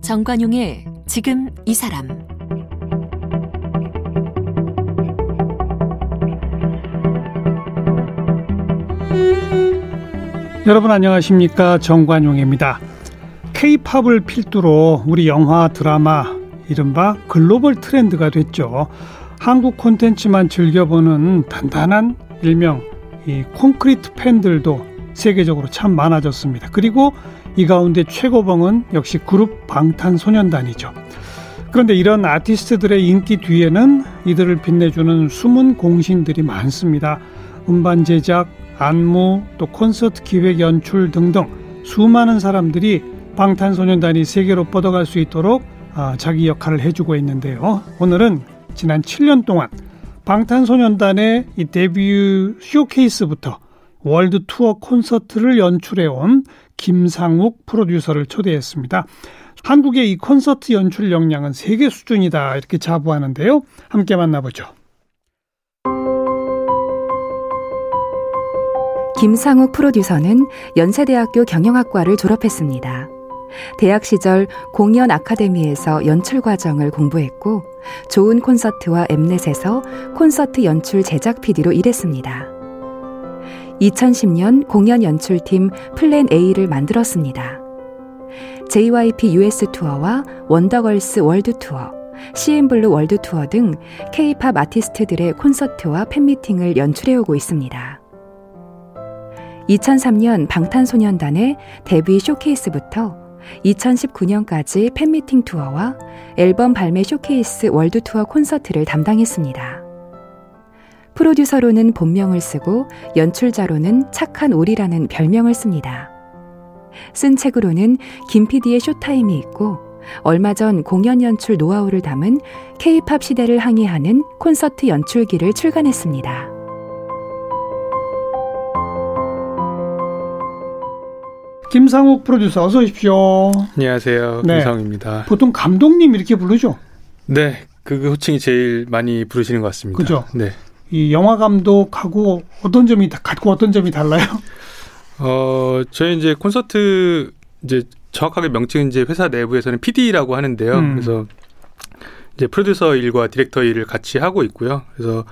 정관용의 지금 이 사람 여러분 안녕하십니까 정관용입니다. K-팝을 필두로 우리 영화 드라마 이른바 글로벌 트렌드가 됐죠. 한국 콘텐츠만 즐겨보는 단단한 일명 이 콘크리트 팬들도 세계적으로 참 많아졌습니다. 그리고 이 가운데 최고봉은 역시 그룹 방탄소년단이죠. 그런데 이런 아티스트들의 인기 뒤에는 이들을 빛내주는 숨은 공신들이 많습니다. 음반 제작, 안무, 또 콘서트 기획 연출 등등 수많은 사람들이 방탄소년단이 세계로 뻗어갈 수 있도록 아, 자기 역할을 해주고 있는데요. 오늘은 지난 7년 동안 방탄소년단의 이 데뷔 쇼케이스부터 월드 투어 콘서트를 연출해온 김상욱 프로듀서를 초대했습니다. 한국의 이 콘서트 연출 역량은 세계 수준이다 이렇게 자부하는데요. 함께 만나보죠. 김상욱 프로듀서는 연세대학교 경영학과를 졸업했습니다. 대학 시절 공연 아카데미에서 연출 과정을 공부했고 좋은 콘서트와 엠넷에서 콘서트 연출 제작 PD로 일했습니다. 2010년 공연 연출팀 플랜 A를 만들었습니다. JYP US 투어와 원더걸스 월드 투어, CN블루 월드 투어 등 K-팝 아티스트들의 콘서트와 팬미팅을 연출해 오고 있습니다. 2003년 방탄소년단의 데뷔 쇼케이스부터 2019년까지 팬미팅 투어와 앨범 발매 쇼케이스 월드 투어 콘서트를 담당했습니다. 프로듀서로는 본명을 쓰고 연출자로는 착한 오리라는 별명을 씁니다. 쓴 책으로는 김PD의 쇼타임이 있고 얼마 전 공연 연출 노하우를 담은 K-팝 시대를 항해하는 콘서트 연출기를 출간했습니다. 김상욱 프로듀서 어서 오십시오. 안녕하세요. 네. 김상욱입니다. 보통 감독님 이렇게 부르죠? 네. 그 호칭이 제일 많이 부르시는 것 같습니다. 그죠? 네. 이 영화 감독하고 어떤 점이 갖고 어떤 점이 달라요? 어, 저희 이제 콘서트 이제 정확하게 명칭은 이제 회사 내부에서는 PD라고 하는데요. 음. 그래서 이제 프로듀서 일과 디렉터 일을 같이 하고 있고요. 그래서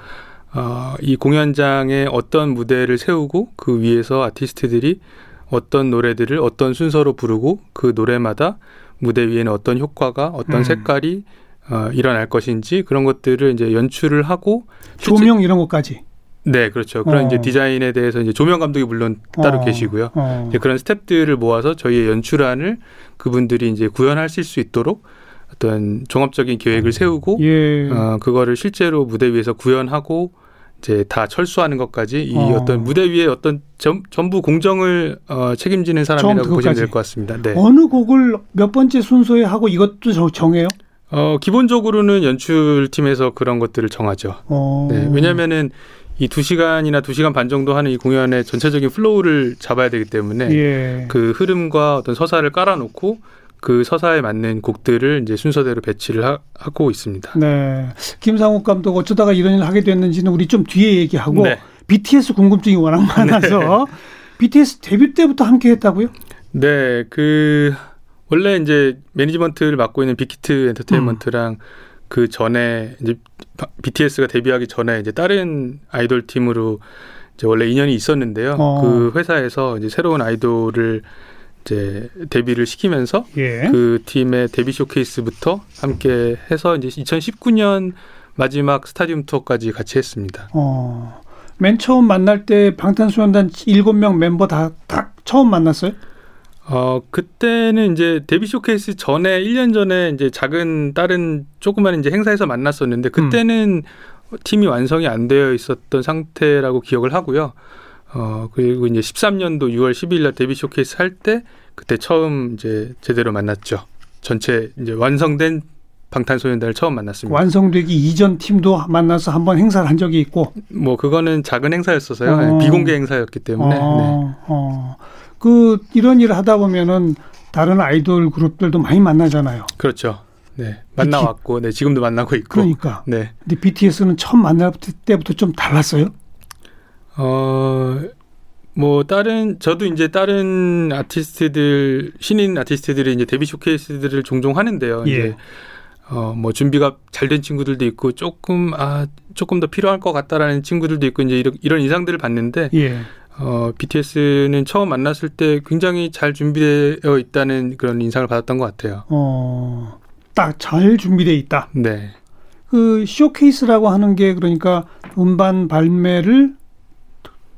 어, 이 공연장에 어떤 무대를 세우고 그 위에서 아티스트들이 어떤 노래들을 어떤 순서로 부르고 그 노래마다 무대 위에는 어떤 효과가 어떤 음. 색깔이 어, 일어날 것인지 그런 것들을 이제 연출을 하고 조명 이런 것까지 네, 그렇죠. 그런 어. 이제 디자인에 대해서 이제 조명 감독이 물론 따로 어. 계시고요. 어. 이제 그런 스탭들을 모아서 저희의 연출안을 그분들이 이제 구현하실 수 있도록 어떤 종합적인 계획을 세우고 예. 어, 그거를 실제로 무대 위에서 구현하고 이제 다 철수하는 것까지 이 어. 떤 무대 위에 어떤 전, 전부 공정을 어, 책임지는 사람이라고 보시면 될 것 같습니다. 네. 어느 곡을 몇 번째 순서에 하고 이것도 정해요? 어, 기본적으로는 연출팀에서 그런 것들을 정하죠. 어. 네, 왜냐하면은 이 두 시간이나 두 시간 반 정도 하는 이 공연의 전체적인 flow를 잡아야 되기 때문에 예. 그 흐름과 어떤 서사를 깔아놓고 그 서사에 맞는 곡들을 이제 순서대로 배치를 하, 고 있습니다. 네. 김상욱 감독 어쩌다가 이런 일을 하게 됐는지는 우리 좀 뒤에 얘기하고 네. BTS 궁금증이 워낙 많아서 네. BTS 데뷔 때부터 함께 했다고요? 네. 그 원래 이제 매니지먼트를 맡고 있는 빅히트 엔터테인먼트랑 음. 그 전에 이제 BTS가 데뷔하기 전에 이제 다른 아이돌 팀으로 이제 원래 인연이 있었는데요. 어. 그 회사에서 이제 새로운 아이돌을 이제 데뷔를 시키면서 예. 그 팀의 데뷔 쇼케이스부터 함께 해서 이제 2019년 마지막 스타디움 투어까지 같이 했습니다. 어. 맨 처음 만날 때 방탄소년단 7명 멤버 다, 다 처음 만났어요? 어, 그때는 이제 데뷔 쇼케이스 전에 1년 전에 이제 작은 다른 조그만 이제 행사에서 만났었는데 그때는 음. 팀이 완성이 안 되어 있었던 상태라고 기억을 하고요. 어, 그리고 이제 13년도 6월 10일 날 데뷔 쇼케이스 할 때 그때 처음 이제 제대로 만났죠. 전체 이제 완성된 방탄소년단을 처음 만났습니다. 완성되기 이전 팀도 만나서 한번 행사를 한 적이 있고. 뭐 그거는 작은 행사였어서요. 어. 비공개 행사였기 때문에. 어. 네. 어. 그 이런 일을 하다 보면은 다른 아이돌 그룹들도 많이 만나잖아요. 그렇죠. 네 만나왔고, 네 지금도 만나고 있고. 그러니까. 네. 근데 BTS는 처음 만날 때부터 좀 달랐어요? 어. 뭐 다른 저도 이제 다른 아티스트들 신인 아티스트들이 이제 데뷔 쇼케이스들을 종종 하는데요. 예. 이제 어뭐 준비가 잘 된 친구들도 있고 조금 아 조금 더 필요할 것 같다라는 친구들도 있고 이제 이런, 이런 인상들을 봤는데 예. 어 BTS는 처음 만났을 때 굉장히 잘 준비되어 있다는 그런 인상을 받았던 것 같아요. 어, 딱 잘 준비돼 있다. 네. 그 쇼케이스라고 하는 게 그러니까 음반 발매를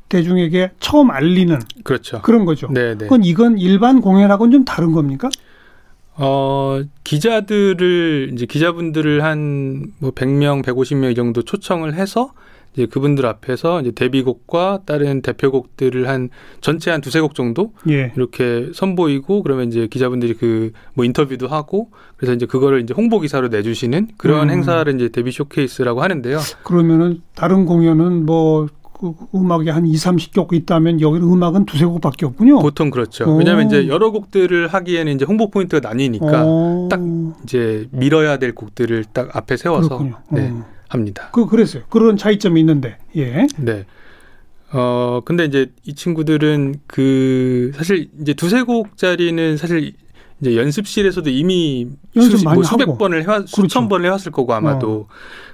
대중에게 처음 알리는 그렇죠. 그런 거죠. 네, 네. 그건 이건 일반 공연하고는 좀 다른 겁니까? 어, 기자들을, 이제 기자분들을 한 뭐 100명, 150명 이 정도 초청을 해서 이제 그분들 앞에서 이제 데뷔곡과 다른 대표곡들을 한 전체 한 두세 곡 정도 예. 이렇게 선보이고 그러면 이제 기자분들이 그 뭐 인터뷰도 하고 그래서 이제 그거를 이제 홍보 기사로 내주시는 그런 음. 행사를 이제 데뷔 쇼케이스라고 하는데요. 그러면은 다른 공연은 뭐그 음악이 한 2, 30곡 있다면 여기는 음악은 두세 곡밖에 없군요. 보통 그렇죠. 오. 왜냐하면 이제 여러 곡들을 하기에는 이제 홍보 포인트가 나뉘니까 어, 딱 이제 밀어야 될 곡들을 딱 앞에 세워서 그렇군요. 네, 어. 합니다. 그 그랬어요. 그런 차이점이 있는데. 예. 네. 어, 근데 이제 이 친구들은 그 사실 이제 두세 곡짜리는 사실 이제 연습실에서도 이미 연습 수, 많이 뭐 수백 하고. 번을 해왔, 그렇죠. 수천 번을 해왔을 거고 아마도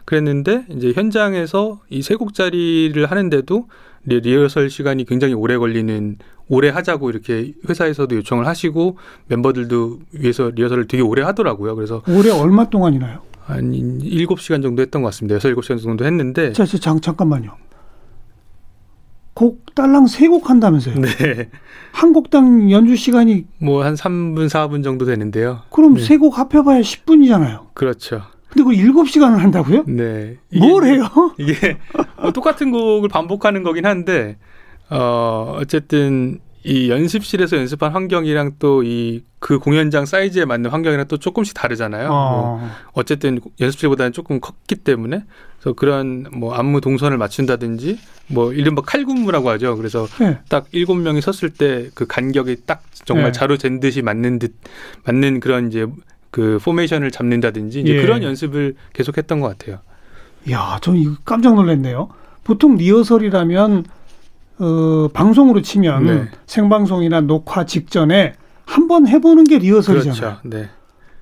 그랬는데 이제 현장에서 이 세 곡짜리를 하는데도 리, 리허설 시간이 굉장히 오래 걸리는 오래 하자고 이렇게 회사에서도 요청을 하시고 멤버들도 위해서 리허설을 되게 오래 하더라고요. 그래서 올해 얼마 동안이나요? 한 7시간 정도 했던 것 같습니다. 6, 7시간 정도 했는데 자, 자, 잠, 잠깐만요. 곡 딸랑 세 곡 한다면서요? 네. 한 곡당 연주 시간이 뭐 한 3분, 4분 정도 되는데요. 그럼 네. 세곡 합해 봐야 10분이잖아요. 그렇죠. 근데 그걸 일곱 시간을 한다고요? 네. 뭘 해요? 이게 뭐 똑같은 곡을 반복하는 거긴 한데 어 어쨌든 이 연습실에서 연습한 환경이랑 또 이 그 공연장 사이즈에 맞는 환경이랑 또 조금씩 다르잖아요. 뭐 어, 어쨌든 연습실보다는 조금 컸기 때문에 그래서 그런 뭐 안무 동선을 맞춘다든지 뭐 이른바 칼군무라고 하죠. 그래서 네. 딱 일곱 명이 섰을 때 그 간격이 딱 정말 네. 자로 잰 듯이 맞는 듯 맞는 그런 이제 그 포메이션을 잡는다든지 이제 예. 그런 연습을 계속했던 것 같아요. 야, 전 이거 깜짝 놀랐네요. 보통 리허설이라면 어, 방송으로 치면 네. 생방송이나 녹화 직전에 한 번 해보는 게 리허설이잖아요. 그렇죠. 네.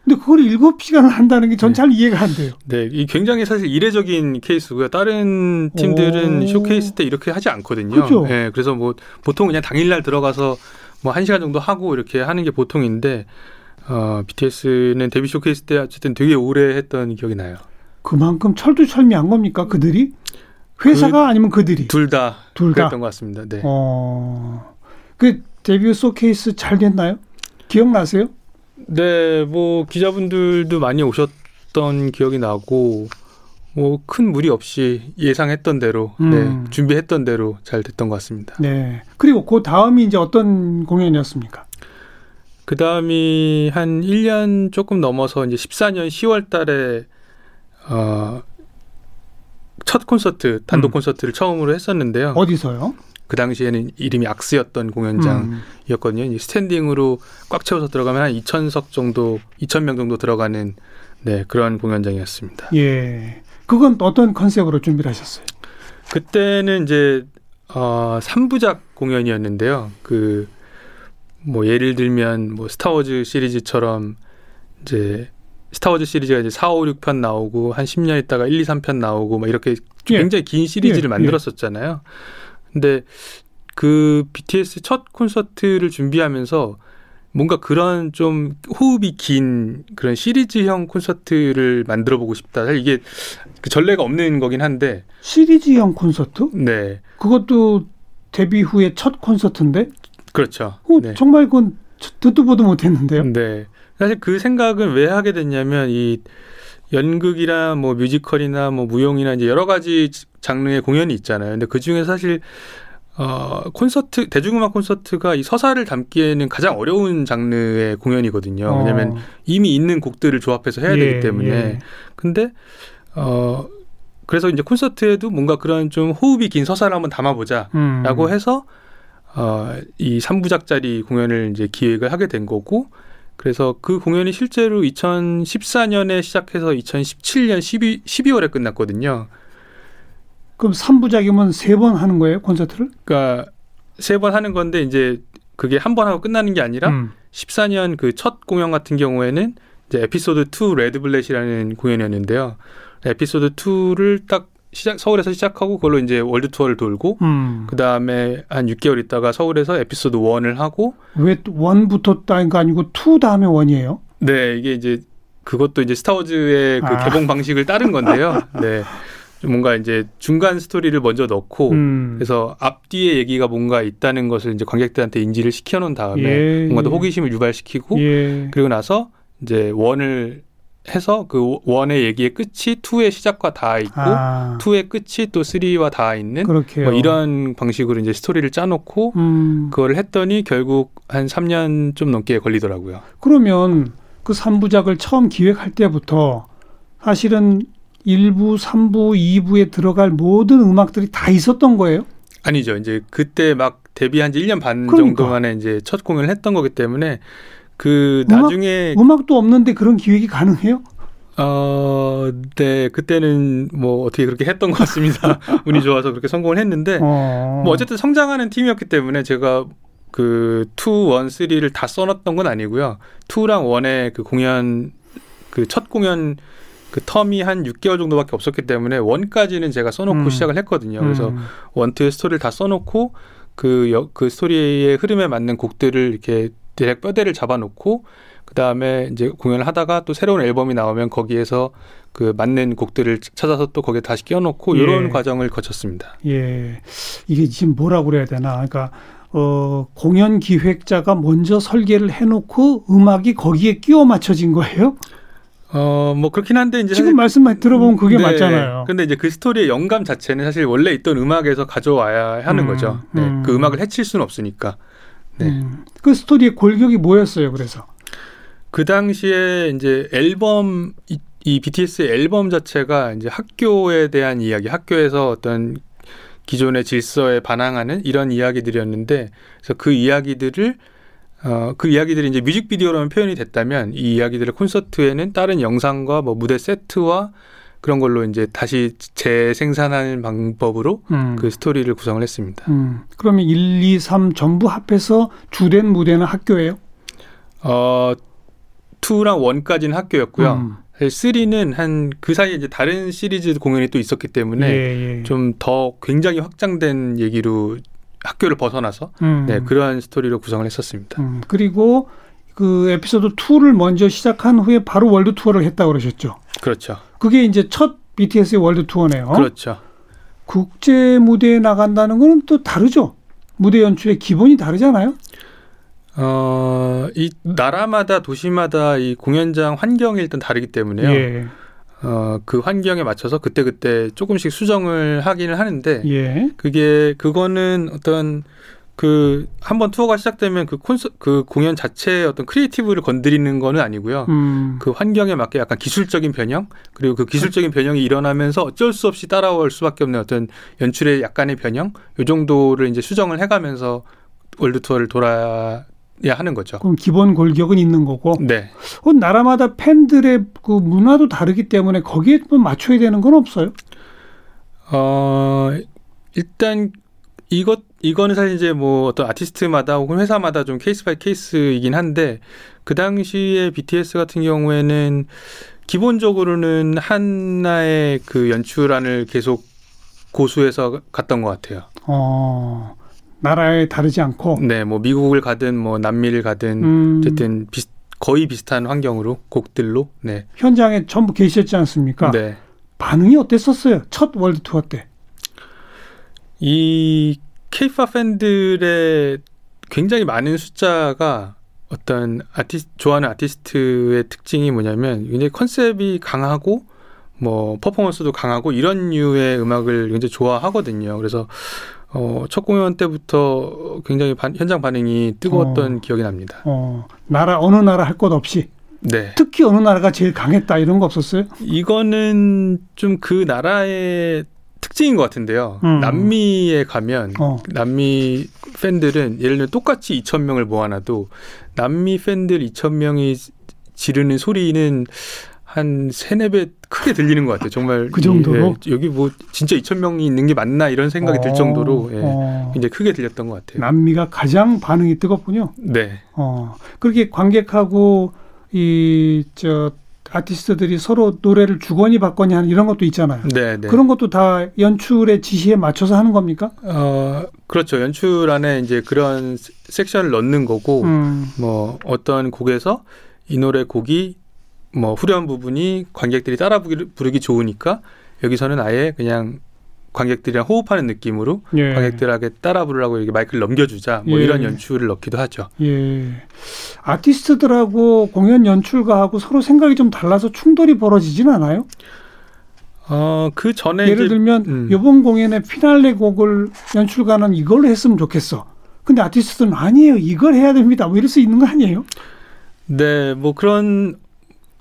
근데 그걸 일곱 시간을 한다는 게전 네. 잘 이해가 안 돼요. 네, 이 굉장히 사실 이례적인 케이스고요. 다른 팀들은 오. 쇼케이스 때 이렇게 하지 않거든요. 그죠. 네, 그래서 뭐 보통 그냥 당일날 들어가서 뭐 한 시간 정도 하고 이렇게 하는 게 보통인데 어, BTS는 데뷔 쇼케이스 때 어쨌든 되게 오래 했던 기억이 나요. 그만큼 철두철미한 겁니까 그들이? 회사가 아니면 그들이? 둘 다 둘 다. 그랬던 것 같습니다. 네. 어, 그 데뷔 쇼케이스 잘 됐나요? 기억나세요? 네, 뭐 기자분들도 많이 오셨던 기억이 나고 뭐 큰 무리 없이 예상했던 대로 음. 네, 준비했던 대로 잘 됐던 것 같습니다. 네. 그리고 그 다음이 이제 어떤 공연이었습니까? 그 다음이 한 1년 조금 넘어서 이제 14년 10월 달에 어, 첫 콘서트, 단독 음. 콘서트를 처음으로 했었는데요. 어디서요? 그 당시에는 이름이 악스였던 음. 공연장이었거든요. 이제 스탠딩으로 꽉 채워서 들어가면 한 2,000석 정도, 2,000명 정도 들어가는 네, 그런 공연장이었습니다. 예. 그건 어떤 컨셉으로 준비를 하셨어요? 그때는 이제 어 3부작 공연이었는데요. 그 뭐 예를 들면 뭐 스타워즈 시리즈처럼 이제 스타워즈 시리즈가 이제 4, 5, 6편 나오고 한 10년 있다가 1, 2, 3편 나오고 막 이렇게 예. 굉장히 긴 시리즈를 예, 만들었었잖아요. 근데 그 BTS 첫 콘서트를 준비하면서 뭔가 그런 좀 호흡이 긴 그런 시리즈형 콘서트를 만들어 보고 싶다. 사실 이게 그 전례가 없는 거긴 한데, 시리즈형 콘서트? 네, 그것도 데뷔 후에 첫 콘서트인데? 그렇죠. 어, 네. 정말 그건 듣도 보도 못했는데요. 네. 사실 그 생각은 왜 하게 됐냐면 이 연극이나 뭐 뮤지컬이나 뭐 무용이나 이제 여러 가지 장르의 공연이 있잖아요. 근데 그 중에 사실 어 콘서트 대중음악 콘서트가 이 서사를 담기에는 가장 어려운 장르의 공연이거든요. 왜냐하면 어, 이미 있는 곡들을 조합해서 해야 예, 되기 때문에. 예. 근데 어 그래서 이제 콘서트에도 뭔가 그런 좀 호흡이 긴 서사를 한번 담아보자라고 음. 해서 어, 이 3부작짜리 공연을 이제 기획을 하게 된 거고 그래서 그 공연이 실제로 2014년에 시작해서 2017년 12, 12월에 끝났거든요. 그럼 3부작이면 세 번 하는 거예요, 콘서트를? 그러니까 세 번 하는 건데 이제 그게 한 번 하고 끝나는 게 아니라 음. 14년 그 첫 공연 같은 경우에는 이제 에피소드 2 Red Bullet이라는 공연이었는데요. 에피소드 2를 딱 시작 서울에서 시작하고 그걸로 이제 월드 투어를 돌고 음. 그 다음에 한 6개월 있다가 서울에서 에피소드 1을 하고 왜 1부터 따인 거 아니고 2 다음에 1이에요? 네 이게 이제 그것도 이제 스타워즈의 그 아. 개봉 방식을 따른 건데요. 네. 뭔가 이제 중간 스토리를 먼저 넣고 음. 그래서 앞뒤의 얘기가 뭔가 있다는 것을 이제 관객들한테 인지를 시켜놓은 다음에 예. 뭔가 더 호기심을 유발시키고 예. 그리고 나서 이제 원을 해서 그 원의 얘기의 끝이 투의 시작과 닿아 있고 아. 투의 끝이 또 쓰리와 닿아 있는 뭐 이런 방식으로 이제 스토리를 짜놓고 음. 그걸 했더니 결국 한 3년 좀 넘게 걸리더라고요. 그러면 그 3부작을 처음 기획할 때부터 사실은 1부, 3부, 2부에 들어갈 모든 음악들이 다 있었던 거예요? 아니죠. 이제 그때 막 데뷔한 지 1년 반 그러니까. 정도 만에 이제 첫 공연을 했던 거기 때문에 그 음악, 나중에 음악도 없는데 그런 기획이 가능해요? 어, 네, 그때는 뭐 어떻게 그렇게 했던 것 같습니다. 운이 좋아서 그렇게 성공을 했는데, 어. 뭐 어쨌든 성장하는 팀이었기 때문에 제가 그 2, 1, 3를 다 써놨던 건 아니고요. 2랑 1의 그 공연, 그 첫 공연 그 텀이 한 6개월 정도밖에 없었기 때문에 원까지는 제가 써놓고 음. 시작을 했거든요. 그래서 음. 원투의 스토리를 다 써놓고 그, 여, 그 스토리의 흐름에 맞는 곡들을 이렇게 대략 뼈대를 잡아놓고 그 다음에 이제 공연을 하다가 또 새로운 앨범이 나오면 거기에서 그 맞는 곡들을 찾아서 또 거기에 다시 끼워놓고 예. 이런 과정을 거쳤습니다. 예, 이게 지금 뭐라고 그래야 되나? 그러니까 어, 공연 기획자가 먼저 설계를 해놓고 음악이 거기에 끼워 맞춰진 거예요? 어, 뭐 그렇긴 한데 이제 지금 말씀만 들어보면 그게 네. 맞잖아요. 근데 이제 그 스토리의 영감 자체는 사실 원래 있던 음악에서 가져와야 하는 음, 거죠. 네. 음. 그 음악을 해칠 수는 없으니까. 네. 음. 그 스토리의 골격이 뭐였어요? 그래서 그 당시에 이제 앨범 이, 이 BTS의 앨범 자체가 이제 학교에 대한 이야기, 학교에서 어떤 기존의 질서에 반항하는 이런 이야기들이었는데 그래서 그 이야기들을 어, 그 이야기들이 이제 뮤직비디오로만 표현이 됐다면 이 이야기들을 콘서트에는 다른 영상과 뭐 무대 세트와 그런 걸로 이제 다시 재생산하는 방법으로 음. 그 스토리를 구성을 했습니다. 음. 그러면 1, 2, 3 전부 합해서 주된 무대는 학교예요? 어, 2랑 1까지는 학교였고요. 음. 3는 한 그 사이에 이제 다른 시리즈 공연이 또 있었기 때문에 예, 예. 좀더 굉장히 확장된 얘기로 학교를 벗어나서 음. 네, 그러한 스토리로 구성을 했었습니다. 음. 그리고 그 에피소드 2를 먼저 시작한 후에 바로 월드 투어를 했다고 그러셨죠. 그렇죠. 그게 이제 첫 BTS의 월드 투어네요. 그렇죠. 국제 무대에 나간다는 거는 또 다르죠. 무대 연출의 기본이 다르잖아요. 어, 이 나라마다 도시마다 이 공연장 환경이 일단 다르기 때문에요. 예. 어, 그 환경에 맞춰서 그때그때 조금씩 수정을 하기는 하는데 예. 그게 그거는 어떤 그 한번 투어가 시작되면 그 콘서 그 공연 자체의 어떤 creative를 건드리는 거는 아니고요. 음. 그 환경에 맞게 약간 기술적인 변형 그리고 그 기술적인 변형이 일어나면서 어쩔 수 없이 따라올 수밖에 없는 어떤 연출의 약간의 변형 요 정도를 이제 수정을 해가면서 월드 투어를 돌아 야 하는 거죠. 그럼 기본 골격은 있는 거고. 네. 그 나라마다 팬들의 그 문화도 다르기 때문에 거기에 또 맞춰야 되는 건 없어요? 어 일단 이것 이거는 사실 이제 뭐 어떤 아티스트마다 혹은 회사마다 좀 case by case이긴 한데 그 당시에 BTS 같은 경우에는 기본적으로는 하나의 그 연출안을 계속 고수해서 갔던 것 같아요. 어. 나라에 다르지 않고. 네, 뭐 미국을 가든 뭐 남미를 가든 음. 어쨌든 비슷, 거의 비슷한 환경으로 곡들로. 네. 현장에 전부 계셨지 않습니까? 네. 반응이 어땠었어요? 첫 월드 투어 때. 이 케이파 팬들의 굉장히 많은 숫자가 어떤 아티스 좋아하는 아티스트의 특징이 뭐냐면 굉장히 컨셉이 강하고 뭐 퍼포먼스도 강하고 이런 류의 음악을 굉장히 좋아하거든요. 그래서 어, 첫 공연 때부터 굉장히 반, 현장 반응이 뜨거웠던 어, 기억이 납니다. 어, 나라 어느 나라 할 것 없이. 네. 특히 어느 나라가 제일 강했다 이런 거 없었어요? 이거는 좀 그 나라의 특징인 것 같은데요. 음. 남미에 가면 어. 남미 팬들은 예를 들면 똑같이 2천 명을 모아놔도 남미 팬들 2천 명이 지르는 소리는 한 세네 배 크게 들리는 것 같아요. 정말 그 정도로 예, 여기 뭐 진짜 2천 명이 있는 게 맞나 이런 생각이 어, 들 정도로 예, 어. 굉장히 크게 들렸던 것 같아요. 남미가 가장 반응이 뜨겁군요. 네, 어, 그렇게 관객하고 이 저 아티스트들이 서로 노래를 주거니 받거니 하는 이런 것도 있잖아요. 네, 네. 그런 것도 다 연출의 지시에 맞춰서 하는 겁니까? 어 그렇죠. 연출 안에 이제 그런 세- 섹션을 넣는 거고 음, 뭐 어떤 곡에서 이 노래 곡이 뭐 후렴 부분이 관객들이 따라 부르기 좋으니까 여기서는 아예 그냥 관객들이랑 호흡하는 느낌으로 예. 관객들에게 따라 부르라고 이렇게 마이크를 넘겨주자 뭐 예. 이런 연출을 넣기도 하죠. 예. 아티스트들하고 공연 연출가하고 서로 생각이 좀 달라서 충돌이 벌어지진 않아요? 어 그 전에 예를 이제 들면 음. 이번 공연의 피날레 곡을 연출가는 이걸로 했으면 좋겠어. 근데 아티스트는 아니에요. 이걸 해야 됩니다. 뭐 이럴 수 있는 거 아니에요? 네, 뭐 그런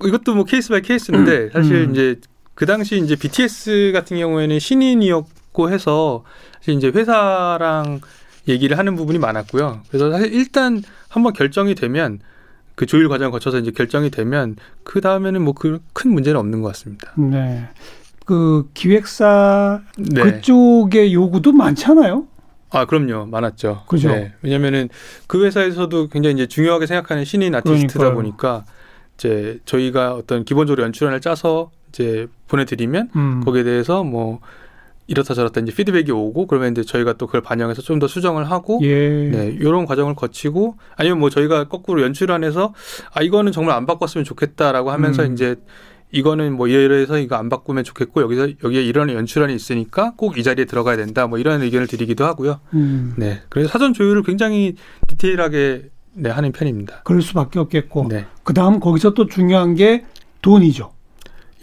이것도 뭐 case by case인데 사실 음. 이제 그 당시 이제 BTS 같은 경우에는 신인이었고 해서 사실 이제 회사랑 얘기를 하는 부분이 많았고요. 그래서 사실 일단 한번 결정이 되면 그 조율 과정을 거쳐서 이제 결정이 되면 그 다음에는 뭐 그 큰 문제는 없는 것 같습니다. 네. 그 기획사 네. 그쪽의 요구도 많잖아요. 아, 그럼요. 많았죠. 그죠. 네. 왜냐면은 그 회사에서도 굉장히 이제 중요하게 생각하는 신인 아티스트다 그러니까요. 보니까 이제 저희가 어떤 기본적으로 연출안을 짜서 이제 보내드리면 음. 거기에 대해서 뭐 이렇다 저렇다 이제 피드백이 오고 그러면 이제 저희가 또 그걸 반영해서 좀 더 수정을 하고 예. 네, 이런 과정을 거치고 아니면 뭐 저희가 거꾸로 연출안에서 아 이거는 정말 안 바꿨으면 좋겠다라고 하면서 음. 이제 이거는 뭐 이래서 이거 안 바꾸면 좋겠고 여기서 여기에 이런 연출안이 있으니까 꼭 이 자리에 들어가야 된다 뭐 이런 의견을 드리기도 하고요. 음. 네, 그래서 사전 조율을 굉장히 디테일하게 네, 하는 편입니다. 그럴 수밖에 없겠고. 네, 그 다음 거기서 또 중요한 게 돈이죠.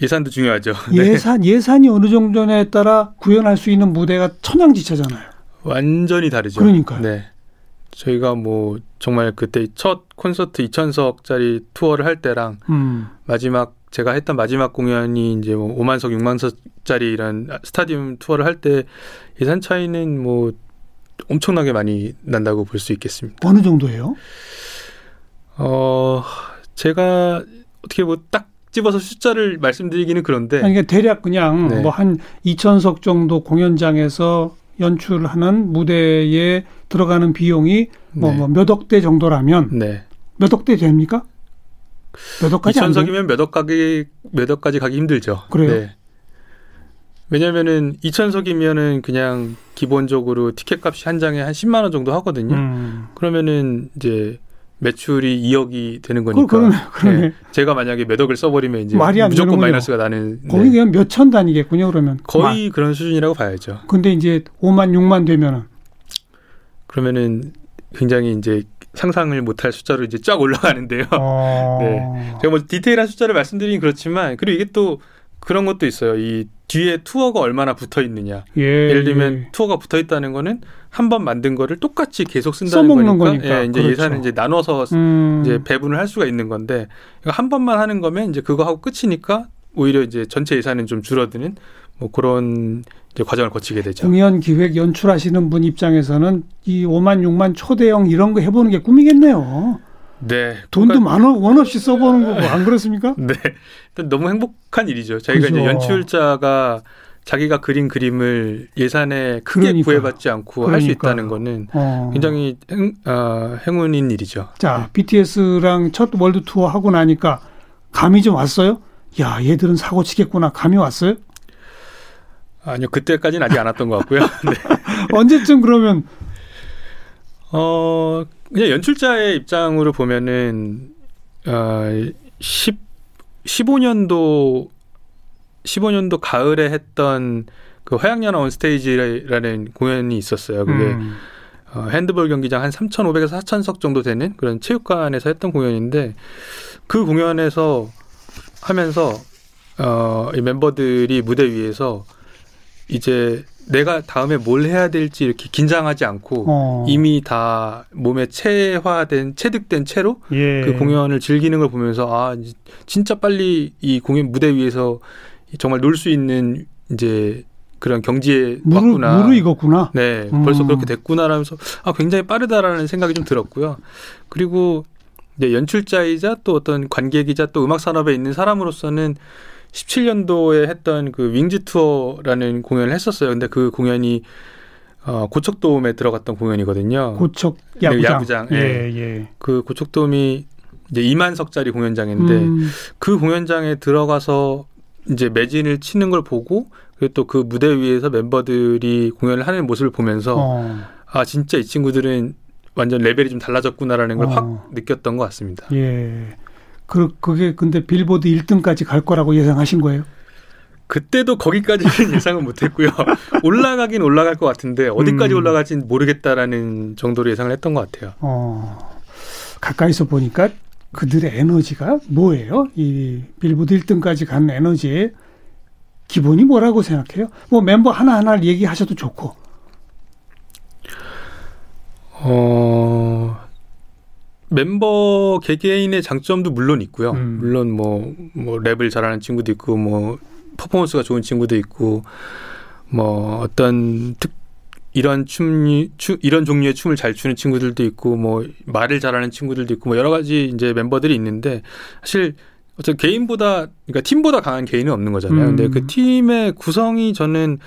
예산도 중요하죠. 네. 예산 예산이 어느 정도냐에 따라 구현할 수 있는 무대가 천양지차잖아요. 완전히 다르죠. 그러니까요. 네. 저희가 뭐 정말 그때 첫 콘서트 2천석짜리 투어를 할 때랑 음. 마지막 제가 했던 마지막 공연이 이제 뭐 5만석, 6만석짜리 이런 스타디움 투어를 할 때 예산 차이는 뭐 엄청나게 많이 난다고 볼 수 있겠습니다. 어느 정도예요? 어, 제가 어떻게 뭐 딱 집어서 숫자를 말씀드리기는 그런데 아니, 그러니까 대략 그냥 네. 뭐한 2천석 정도 공연장에서 연출하는 무대에 들어가는 비용이 뭐 네. 몇 억 대 정도라면 네. 몇 억 대 됩니까? 몇 억까지 안 돼요? 2천석이면 몇 억까지 몇 억 까지 가기 힘들죠. 그래요? 네. 왜냐면은 2천석이면은 그냥 기본적으로 티켓 값이 한 장에 한 10만 원 정도 하거든요. 음. 그러면은 이제 매출이 2억이 되는 그, 거니까. 그러네, 그러네. 네. 제가 만약에 몇 억을 써버리면 이제 말이 안 무조건. 마이너스가 나는 네. 거기 그냥 몇 천 단위겠군요, 그러면. 거의 그런 수준이라고 봐야죠. 마- 근데 이제 5만, 6만 되면은. 그러면은 굉장히 이제 상상을 못할 숫자로 이제 쫙 올라가는데요. 어... 네. 제가 뭐 디테일한 숫자를 말씀드리긴 그렇지만 그리고 이게 또 그런 것도 있어요. 이 뒤에 투어가 얼마나 붙어 있느냐. 예. 예를 들면 투어가 붙어 있다는 거는 한 번 만든 거를 똑같이 계속 쓴다는 써먹는 거니까, 거니까. 예, 이제 그렇죠. 예산을 이제 나눠서 음. 이제 배분을 할 수가 있는 건데 이거 한 번만 하는 거면 이제 그거 하고 끝이니까 오히려 이제 전체 예산은 좀 줄어드는 뭐 그런 이제 과정을 거치게 되죠. 공연 기획 연출하시는 분 입장에서는 이 5만, 6만 초대형 이런 거 해보는 게 꿈이겠네요. 네. 돈도 그러니까 만 원, 원 없이 써보는 거고 안 그렇습니까? 네. 너무 행복한 일이죠. 자기가 그죠. 이제 연출자가 자기가 그린 그림을 예산에 크게 그러니까요. 구애받지 않고 할수 그러니까요. 있다는 거는 어. 굉장히 행, 어, 행운인 일이죠. 자, BTS랑 첫 월드 투어 하고 나니까 감이 좀 왔어요? 야, 얘들은 사고 치겠구나. 감이 왔어요? 아니요, 그때까지는 아직 안 왔던 것 같고요. 네. 언제쯤 그러면 어, 그냥 연출자의 입장으로 보면은, 어, 10, 15년도, 15년도 가을에 했던 그 화양연화 온스테이지라는 공연이 있었어요. 그게 음, 어, 핸드볼 경기장 한 3,500에서 4,000석 정도 되는 그런 체육관에서 했던 공연인데 그 공연에서 하면서 어, 이 멤버들이 무대 위에서 이제 내가 다음에 뭘 해야 될지 이렇게 긴장하지 않고 어, 이미 다 몸에 체화된 체득된 채로 예. 그 공연을 즐기는 걸 보면서 아 진짜 빨리 이 공연 무대 위에서 정말 놀 수 있는 이제 그런 경지에 무르, 왔구나. 무르익었구나. 네, 음. 벌써 그렇게 됐구나라면서 아 굉장히 빠르다라는 생각이 좀 들었고요. 그리고 이제 연출자이자 또 어떤 관객이자 또 음악 산업에 있는 사람으로서는 17년도에 했던 그 윙즈 투어라는 공연을 했었어요. 근데 그 공연이 어, 고척돔에 들어갔던 공연이거든요. 고척 야구장. 네, 야구장. 예, 예. 그 고척돔이 이제 2만석짜리 공연장인데 음, 그 공연장에 들어가서 이제 매진을 치는 걸 보고 그리고 또 그 무대 위에서 멤버들이 공연을 하는 모습을 보면서 어, 아 진짜 이 친구들은 완전 레벨이 좀 달라졌구나라는 걸확 어. 느꼈던 것 같습니다. 예. 그 그게 근데 빌보드 1등까지 갈 거라고 예상하신 거예요? 그때도 거기까지는 예상은 못했고요. 올라가긴 올라갈 것 같은데 어디까지 음. 올라갈지는 모르겠다라는 정도로 예상을 했던 것 같아요. 어. 가까이서 보니까 그들의 에너지가 뭐예요? 이 빌보드 1등까지 간 에너지의 기본이 뭐라고 생각해요? 뭐 멤버 하나하나를 얘기하셔도 좋고. 어 멤버 개개인의 장점도 물론 있고요. 음. 물론 뭐, 뭐 랩을 잘하는 친구도 있고 뭐 퍼포먼스가 좋은 친구도 있고 뭐 어떤 특 이런 춤 추, 이런 종류의 춤을 잘 추는 친구들도 있고 뭐 말을 잘하는 친구들도 있고 뭐 여러 가지 이제 멤버들이 있는데 사실 어떤 개인보다 그러니까 팀보다 강한 개인은 없는 거잖아요. 음. 근데 그 팀의 구성이 저는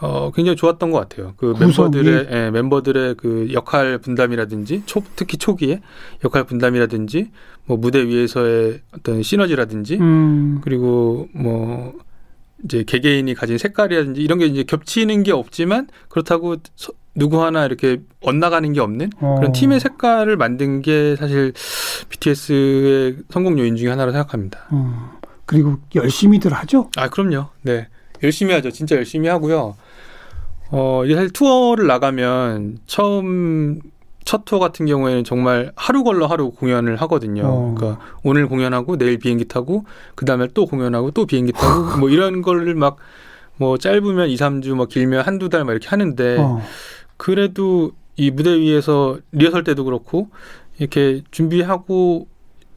어 굉장히 좋았던 것 같아요. 그 구성이? 멤버들의 예, 멤버들의 그 역할 분담이라든지 초, 특히 초기에 역할 분담이라든지 뭐 무대 위에서의 어떤 시너지라든지 음. 그리고 뭐 이제 개개인이 가진 색깔이라든지 이런 게 이제 겹치는 게 없지만 그렇다고 서- 누구 하나 이렇게 엇나가는 게 없는 어. 그런 팀의 색깔을 만든 게 사실 BTS의 성공 요인 중에 하나로 생각합니다. 음. 그리고 열심히들 하죠. 아 그럼요. 네 열심히 하죠. 진짜 열심히 하고요. 어 이게 사실 투어를 나가면 처음 첫 투어 같은 경우에는 정말 하루 걸러 하루 공연을 하거든요. 어. 그러니까 오늘 공연하고 내일 비행기 타고 그 다음에 또 공연하고 또 비행기 타고 뭐 이런 거를 막 뭐 짧으면 2, 3주 뭐 길면 한두 달 막 이렇게 하는데 어. 그래도 이 무대 위에서 리허설 때도 그렇고 이렇게 준비하고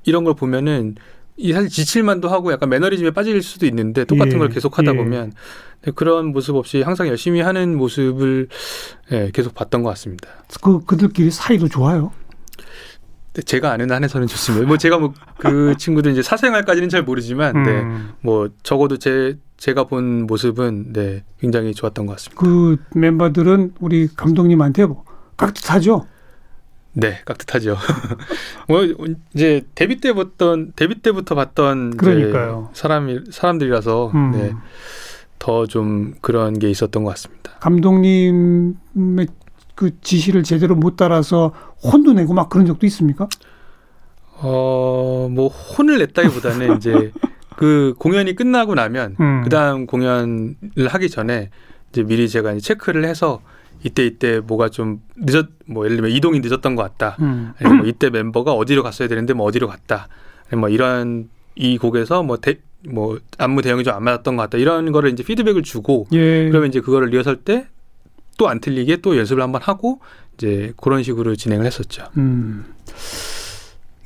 이런 걸 보면은 이 사실 지칠만도 하고 약간 매너리즘에 빠질 수도 있는데 똑같은 예, 걸 계속 하다 예. 보면 근데 그런 모습 없이 항상 열심히 하는 모습을 예, 계속 봤던 것 같습니다. 그 그들끼리 사이도 좋아요. 근데 제가 아는 한에서는 좋습니다. 뭐 제가 뭐 그 친구들 이제 사생활까지는 잘 모르지만 네, 음. 뭐 적어도 제 제가 본 모습은 네 굉장히 좋았던 것 같습니다. 그 멤버들은 우리 감독님한테 뭐 깍듯하죠. 네, 깍듯하죠. 뭐 이제 데뷔 때 봤던 데뷔 때부터 봤던 그러니까요. 사람이 사람들이라서 음. 네, 더 좀 그런 게 있었던 것 같습니다. 감독님의 그 지시를 제대로 못 따라서 혼도 내고 막 그런 적도 있습니까? 어, 뭐 혼을 냈다기보다는 이제 그 공연이 끝나고 나면 음. 그다음 공연을 하기 전에 이제 미리 제가 이제 체크를 해서 이때 이때 뭐가 좀 늦었 뭐 예를 들면 이동이 늦었던 것 같다. 음. 아니면 뭐 이때 멤버가 어디로 갔어야 되는데 뭐 어디로 갔다. 뭐 이런 이 곡에서 뭐, 대, 뭐 안무 대응이 좀 안 맞았던 것 같다. 이런 거를 이제 피드백을 주고 예. 그러면 이제 그거를 리허설 때 또 안 틀리게 또 연습을 한번 하고 이제 그런 식으로 진행을 했었죠. 음.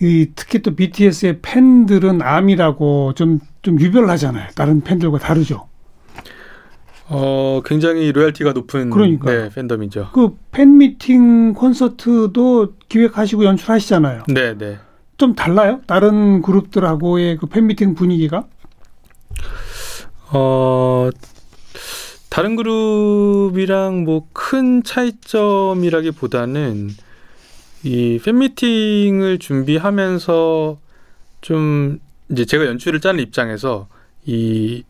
이 특히 또 BTS의 팬들은 암이라고 좀 좀 유별하잖아요. 다른 팬들과 다르죠. 어 굉장히 로열티가 높은 그러니까요. 네, 팬덤이죠. 그 팬미팅 콘서트도 기획하시고 연출하시잖아요. 네, 네. 좀 달라요? 다른 그룹들하고의 그 팬미팅 분위기가? 어 다른 그룹이랑 뭐 큰 차이점이라기보다는 이 팬미팅을 준비하면서 좀 이제 제가 연출을 짜는 입장에서 이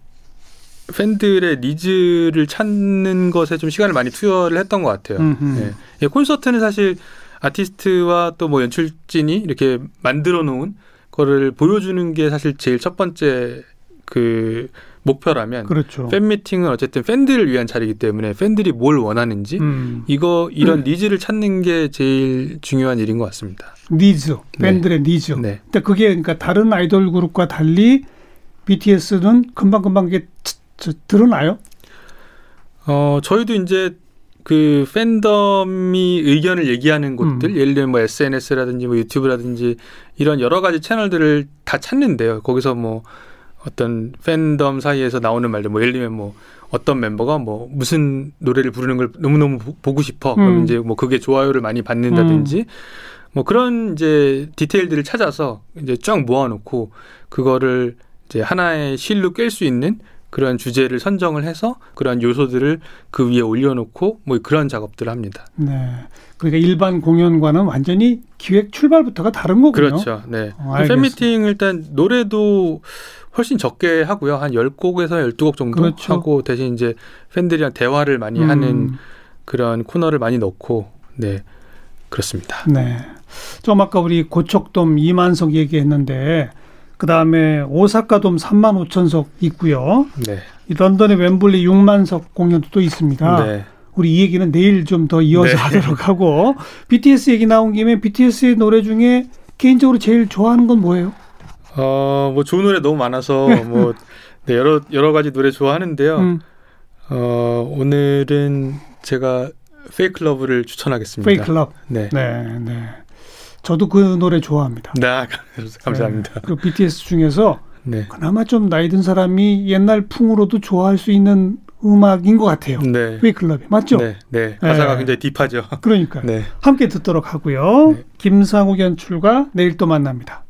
팬들의 needs를 찾는 것에 좀 시간을 많이 투여를 했던 것 같아요. 예. 예, 콘서트는 사실 아티스트와 또 뭐 연출진이 이렇게 만들어 놓은 거를 보여주는 게 사실 제일 첫 번째 그 목표라면 그렇죠. 팬 미팅은 어쨌든 팬들을 위한 자리이기 때문에 팬들이 뭘 원하는지 음. 이거 이런 needs를 찾는 게 제일 중요한 일인 것 같습니다. 니즈, 팬들의 니즈. 네. 근데 그게 그러니까 다른 아이돌 그룹과 달리 BTS는 금방 금방 이게 치- 저- 드러나요? 어 저희도 이제 그 팬덤이 의견을 얘기하는 곳들 음. 예를 들면 뭐 SNS라든지 뭐 유튜브라든지 이런 여러 가지 채널들을 다 찾는데요. 거기서 뭐 어떤 팬덤 사이에서 나오는 말들 뭐 예를 들면 뭐 어떤 멤버가 뭐 무슨 노래를 부르는 걸 너무너무 보, 고 싶어. 그럼 음. 이제 뭐 그게 좋아요를 많이 받는다든지 뭐 그런 이제 디테일들을 찾아서 이제 쫙 모아놓고 그거를 이제 하나의 실로 깰수 있는 그런 주제를 선정을 해서 그런 요소들을 그 위에 올려놓고 뭐 그런 작업들을 합니다. 네. 그러니까 일반 공연과는 완전히 기획 출발부터가 다른 거군요. 그렇죠. 네. 어, 알겠습니다. 팬미팅 일단 노래도 훨씬 적게 하고요. 한 10곡에서 12곡 정도 그렇죠. 하고 대신 이제 팬들이랑 대화를 많이 음, 하는 그런 코너를 많이 넣고 네. 그렇습니다. 네. 좀 아까 우리 고척돔 2만석 얘기했는데 그 다음에 오사카돔 3만 5천 석 있고요. 네. 이 런던의 웸블리 6만 석 공연도 또 있습니다. 네. 우리 이 얘기는 내일 좀 더 이어서 네. 하도록 하고 BTS 얘기 나온 김에 BTS의 노래 중에 개인적으로 제일 좋아하는 건 뭐예요? 어, 뭐 좋은 노래 너무 많아서 뭐 네, 여러 여러 가지 노래 좋아하는데요. 음, 어, 오늘은 제가 Love를 추천하겠습니다. Fake Love. 네. 네, 네. 저도 그 노래 좋아합니다. 네, 감사합니다. 네. 그 BTS 중에서 네. 그나마 좀 나이 든 사람이 옛날 풍으로도 좋아할 수 있는 음악인 것 같아요. 네. Fake 클럽이 맞죠? 네, 네. 가사가 네. 굉장히 deep하죠. 그러니까 요 네. 함께 듣도록 하고요. 네. 김상욱 연출가 내일 또 만납니다.